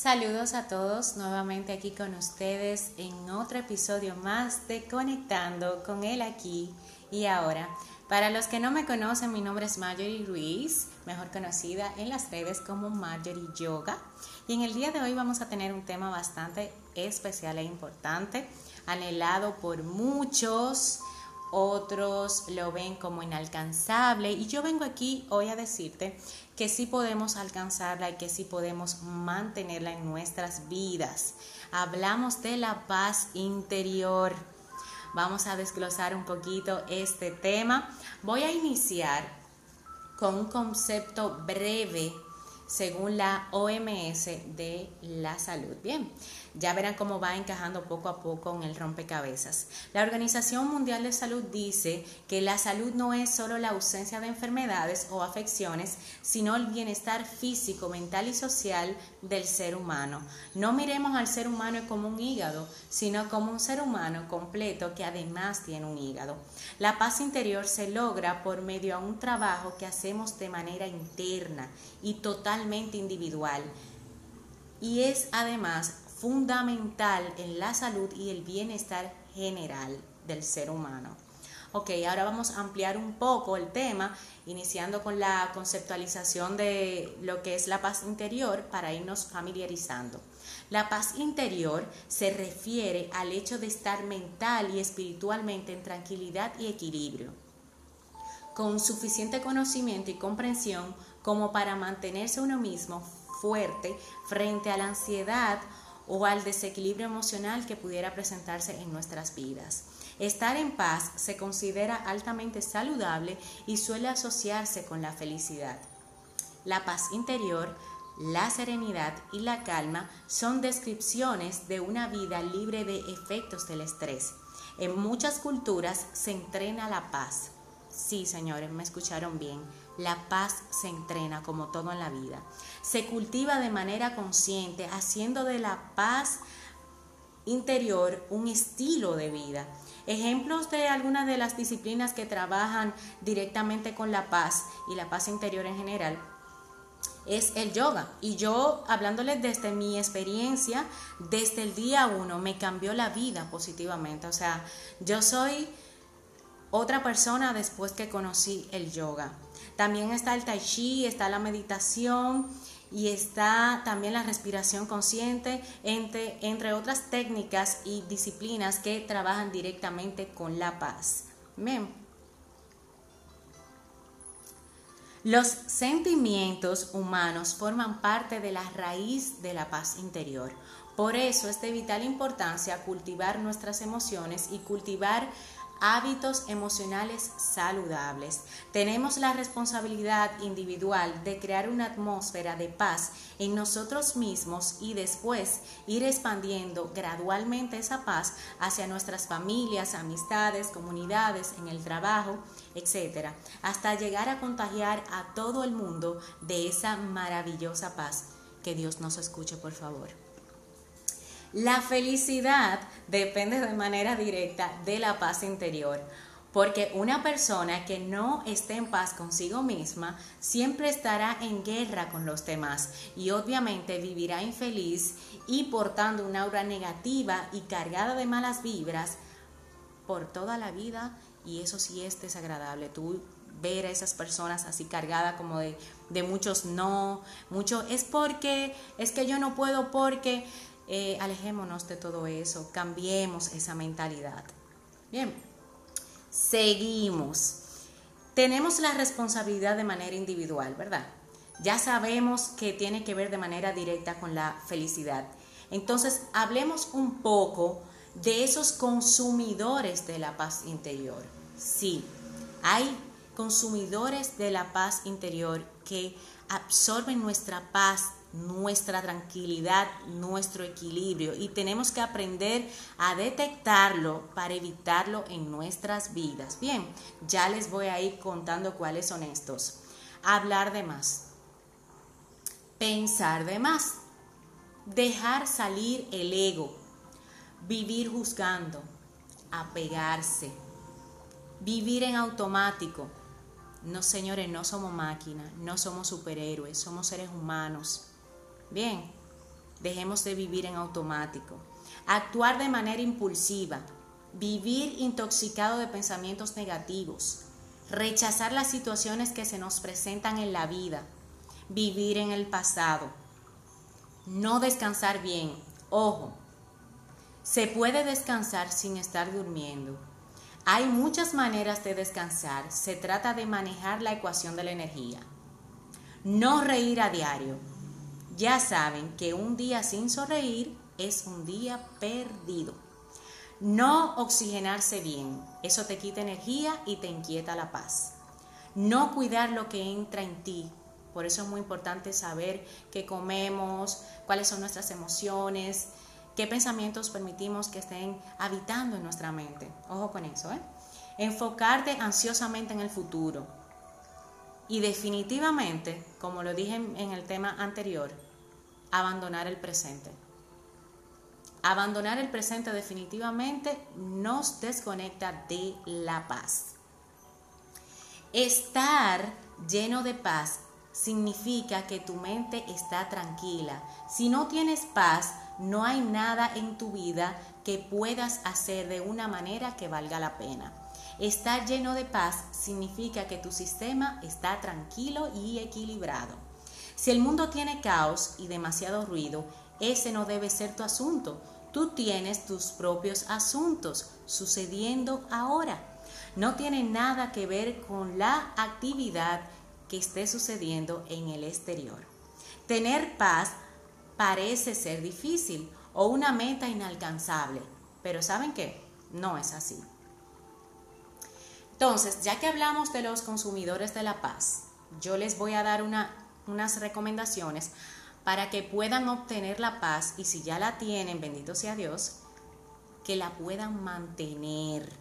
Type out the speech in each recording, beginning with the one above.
Saludos a todos nuevamente aquí con ustedes en otro episodio más de Conectando con él aquí y ahora. Para los que no me conocen, mi nombre es Marjorie Ruiz, mejor conocida en las redes como Marjorie Yoga. Y en el día de hoy vamos a tener un tema bastante especial e importante, anhelado por muchos, otros lo ven como inalcanzable y yo vengo aquí hoy a decirte que sí podemos alcanzarla y que sí podemos mantenerla en nuestras vidas. Hablamos de la paz interior. Vamos a desglosar un poquito este tema. Voy a iniciar con un concepto breve según la OMS de la salud. Bien, ya verán cómo va encajando poco a poco en el rompecabezas. La Organización Mundial de Salud dice que la salud no es solo la ausencia de enfermedades o afecciones, sino el bienestar físico, mental y social del ser humano. No miremos al ser humano como un hígado, sino como un ser humano completo que además tiene un hígado. La paz interior se logra por medio de un trabajo que hacemos de manera interna y totalmente individual. Y es además fundamental en la salud y el bienestar general del ser humano. Ok, ahora vamos a ampliar un poco el tema, iniciando con la conceptualización de lo que es la paz interior para irnos familiarizando. La paz interior se refiere al hecho de estar mental y espiritualmente en tranquilidad y equilibrio, con suficiente conocimiento y comprensión como para mantenerse uno mismo fuerte frente a la ansiedad o al desequilibrio emocional que pudiera presentarse en nuestras vidas. Estar en paz se considera altamente saludable y suele asociarse con la felicidad. La paz interior, la serenidad y la calma son descripciones de una vida libre de efectos del estrés. En muchas culturas se entrena la paz. Sí, señores, me escucharon bien. La paz se entrena como todo en la vida. Se cultiva de manera consciente, haciendo de la paz interior un estilo de vida. Ejemplos de algunas de las disciplinas que trabajan directamente con la paz y la paz interior en general es el yoga. Y yo, hablándoles desde mi experiencia, desde el día uno, me cambió la vida positivamente. O sea, yo soy otra persona después que conocí el yoga. También está el tai chi, está la meditación y está también la respiración consciente, entre, entre otras técnicas y disciplinas que trabajan directamente con la paz. Los sentimientos humanos forman parte de la raíz de la paz interior. Por eso es de vital importancia cultivar nuestras emociones y cultivar hábitos emocionales saludables. Tenemos la responsabilidad individual de crear una atmósfera de paz en nosotros mismos y después ir expandiendo gradualmente esa paz hacia nuestras familias, amistades, comunidades, en el trabajo, etcétera, hasta llegar a contagiar a todo el mundo de esa maravillosa paz. Que Dios nos escuche, por favor. La felicidad depende de manera directa de la paz interior, porque una persona que no esté en paz consigo misma siempre estará en guerra con los demás y obviamente vivirá infeliz y portando una aura negativa y cargada de malas vibras por toda la vida y eso sí es desagradable. Tú ver a esas personas así cargadas como de, de muchos no, mucho es porque, es que yo no puedo porque eh, alejémonos de todo eso, cambiemos esa mentalidad. Bien, seguimos. Tenemos la responsabilidad de manera individual, ¿verdad? Ya sabemos que tiene que ver de manera directa con la felicidad. Entonces, hablemos un poco de esos consumidores de la paz interior. Sí, hay consumidores de la paz interior que absorben nuestra paz nuestra tranquilidad, nuestro equilibrio. Y tenemos que aprender a detectarlo para evitarlo en nuestras vidas. Bien, ya les voy a ir contando cuáles son estos. Hablar de más, pensar de más, dejar salir el ego, vivir juzgando, apegarse, vivir en automático. No, señores, no somos máquinas, no somos superhéroes, somos seres humanos Bien, dejemos de vivir en automático, actuar de manera impulsiva, vivir intoxicado de pensamientos negativos, rechazar las situaciones que se nos presentan en la vida, vivir en el pasado, no descansar bien. Ojo, se puede descansar sin estar durmiendo. Hay muchas maneras de descansar. Se trata de manejar la ecuación de la energía. No reír a diario. Ya saben que un día sin sonreír es un día perdido. No oxigenarse bien. Eso te quita energía y te inquieta la paz. No cuidar lo que entra en ti. Por eso es muy importante saber qué comemos, cuáles son nuestras emociones, qué pensamientos permitimos que estén habitando en nuestra mente. Ojo con eso, ¿eh? Enfocarte ansiosamente en el futuro. Y definitivamente, como lo dije en el tema anterior, abandonar el presente. Abandonar el presente definitivamente nos desconecta de la paz. Estar lleno de paz significa que tu mente está tranquila. Si no tienes paz, no hay nada en tu vida que puedas hacer de una manera que valga la pena. Estar lleno de paz significa que tu sistema está tranquilo y equilibrado. Si el mundo tiene caos y demasiado ruido, ese no debe ser tu asunto. Tú tienes tus propios asuntos sucediendo ahora. No tiene nada que ver con la actividad que esté sucediendo en el exterior. Tener paz parece ser difícil o una meta inalcanzable, pero ¿saben qué? No es así. Entonces, ya que hablamos de los consumidores de la paz, yo les voy a dar unas recomendaciones para que puedan obtener la paz y si ya la tienen, bendito sea Dios, que la puedan mantener.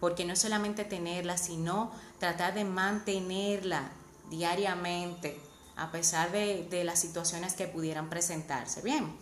Porque no es solamente tenerla, sino tratar de mantenerla diariamente, a pesar de, las situaciones que pudieran presentarse. Bien,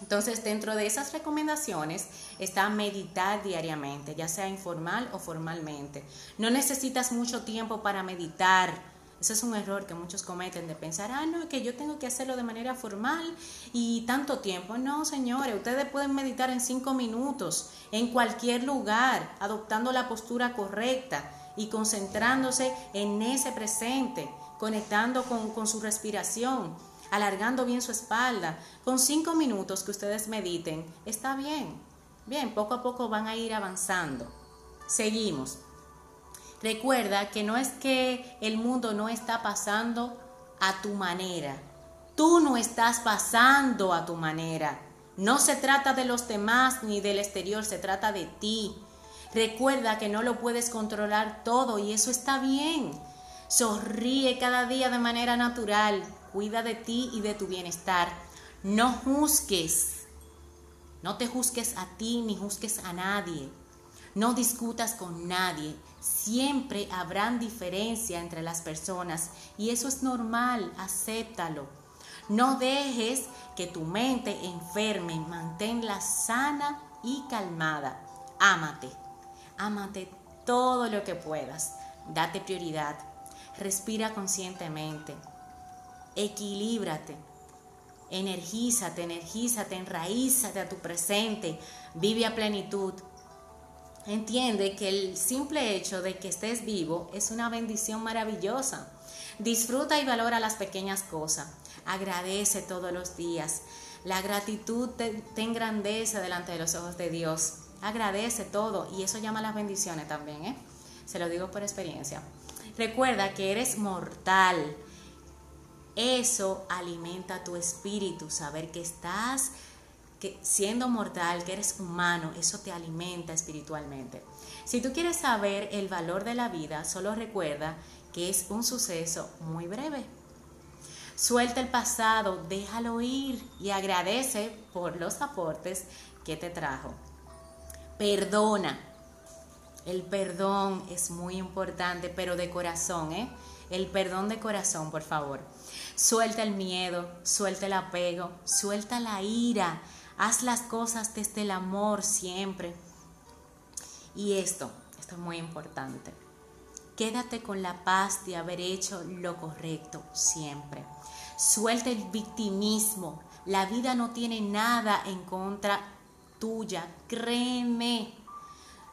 entonces, dentro de esas recomendaciones está meditar diariamente, ya sea informal o formalmente. No necesitas mucho tiempo para meditar. Ese es un error que muchos cometen de pensar, ah, no, que yo tengo que hacerlo de manera formal y tanto tiempo. No, señores, ustedes pueden meditar en cinco minutos, en cualquier lugar, adoptando la postura correcta y concentrándose en ese presente conectando con, su respiración, alargando bien su espalda. Con cinco minutos que ustedes mediten, está bien. Bien, poco a poco van a ir avanzando. Seguimos. Recuerda que no es que el mundo no está pasando a tu manera. Tú no estás pasando a tu manera. No se trata de los demás ni del exterior, se trata de ti. Recuerda que no lo puedes controlar todo y eso está bien. Sonríe cada día de manera natural. Cuida de ti y de tu bienestar. No juzgues. No te juzgues a ti ni juzgues a nadie. No discutas con nadie. Siempre habrán diferencia entre las personas y eso es normal. Acéptalo. No dejes que tu mente enferme. Manténla sana y calmada. Ámate. Ámate todo lo que puedas. Date prioridad respira conscientemente, equilíbrate, energízate, energízate, enraízate a tu presente, vive a plenitud. Entiende que el simple hecho de que estés vivo es una bendición maravillosa. Disfruta y valora las pequeñas cosas. Agradece todos los días. La gratitud te, engrandece delante de los ojos de Dios. Agradece todo y eso llama las bendiciones también, ¿eh? Se lo digo por experiencia. Recuerda que eres mortal. Eso alimenta tu espíritu, saber que estás que siendo mortal, que eres humano, eso te alimenta espiritualmente. Si tú quieres saber el valor de la vida, solo recuerda que es un suceso muy breve. Suelta el pasado, déjalo ir y agradece por los aportes que te trajo. Perdona, el perdón es muy importante, pero de corazón, ¿eh? El perdón de corazón, por favor. Suelta el miedo, suelta el apego, suelta la ira. Haz las cosas desde el amor siempre. Y esto, esto es muy importante. Quédate con la paz de haber hecho lo correcto siempre. Suelta el victimismo. La vida no tiene nada en contra tuya, créeme.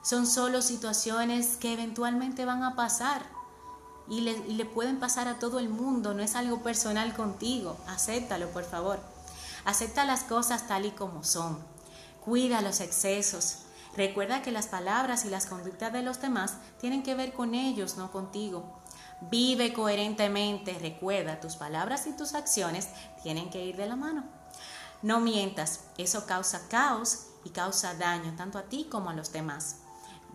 Son solo situaciones que eventualmente van a pasar y le, y le, pueden pasar a todo el mundo, no es algo personal contigo. Acéptalo, por favor. Acepta las cosas tal y como son. Cuida los excesos. Recuerda que las palabras y las conductas de los demás tienen que ver con ellos, no contigo. Vive coherentemente. Recuerda, tus palabras y tus acciones tienen que ir de la mano. No mientas, eso causa caos y causa daño tanto a ti como a los demás.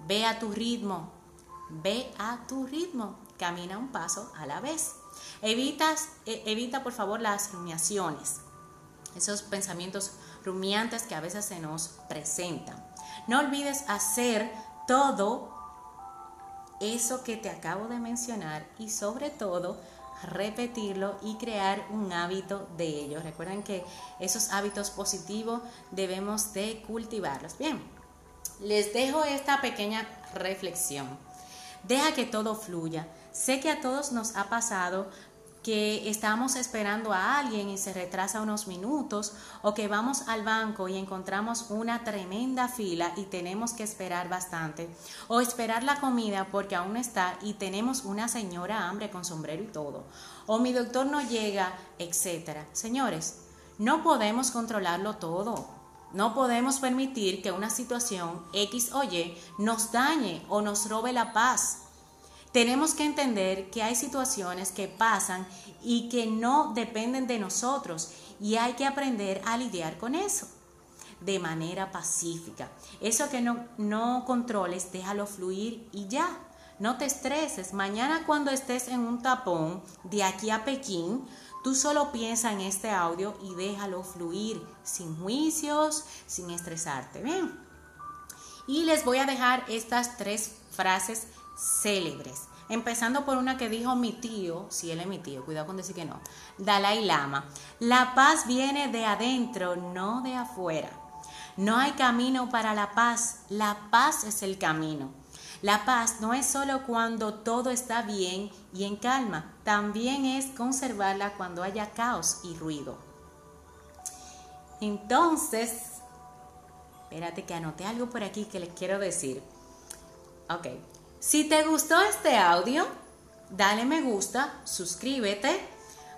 Ve a tu ritmo, ve a tu ritmo, camina un paso a la vez. Evitas, e, evita por favor las rumiaciones, esos pensamientos rumiantes que a veces se nos presentan. No olvides hacer todo eso que te acabo de mencionar y sobre todo repetirlo y crear un hábito de ello. Recuerden que esos hábitos positivos debemos de cultivarlos. Bien, les dejo esta pequeña reflexión. Deja que todo fluya. Sé que a todos nos ha pasado que estamos esperando a alguien y se retrasa unos minutos o que vamos al banco y encontramos una tremenda fila y tenemos que esperar bastante o esperar la comida porque aún está y tenemos una señora hambre con sombrero y todo o mi doctor no llega, etcétera. Señores, no podemos controlarlo todo. No podemos permitir que una situación X o Y nos dañe o nos robe la paz. Tenemos que entender que hay situaciones que pasan y que no dependen de nosotros y hay que aprender a lidiar con eso de manera pacífica. Eso que no, no controles, déjalo fluir y ya. No te estreses. Mañana cuando estés en un tapón de aquí a Pekín, tú solo piensa en este audio y déjalo fluir sin juicios, sin estresarte. Bien. Y les voy a dejar estas tres frases célebres. Empezando por una que dijo mi tío, si él es mi tío, cuidado con decir que no, Dalai Lama. La paz viene de adentro, no de afuera. No hay camino para la paz, la paz es el camino. La paz no es solo cuando todo está bien y en calma, también es conservarla cuando haya caos y ruido. Entonces, espérate que anoté algo por aquí que les quiero decir. Ok, si te gustó este audio, dale me gusta, suscríbete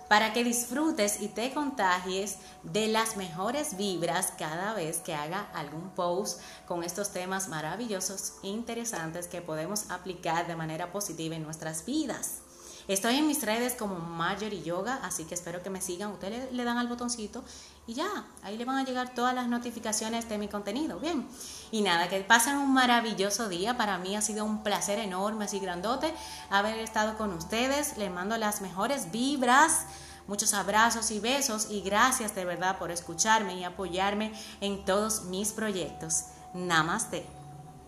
para que disfrutes y te contagies de las mejores vibras cada vez que haga algún post con estos temas maravillosos e interesantes que podemos aplicar de manera positiva en nuestras vidas. Estoy en mis redes como Marjorie Yoga, así que espero que me sigan. Ustedes le, dan al botoncito y ya, ahí le van a llegar todas las notificaciones de mi contenido. Bien. Y nada, que pasen un maravilloso día. Para mí ha sido un placer enorme, así grandote, haber estado con ustedes. Les mando las mejores vibras. Muchos abrazos y besos y gracias de verdad por escucharme y apoyarme en todos mis proyectos. Namaste.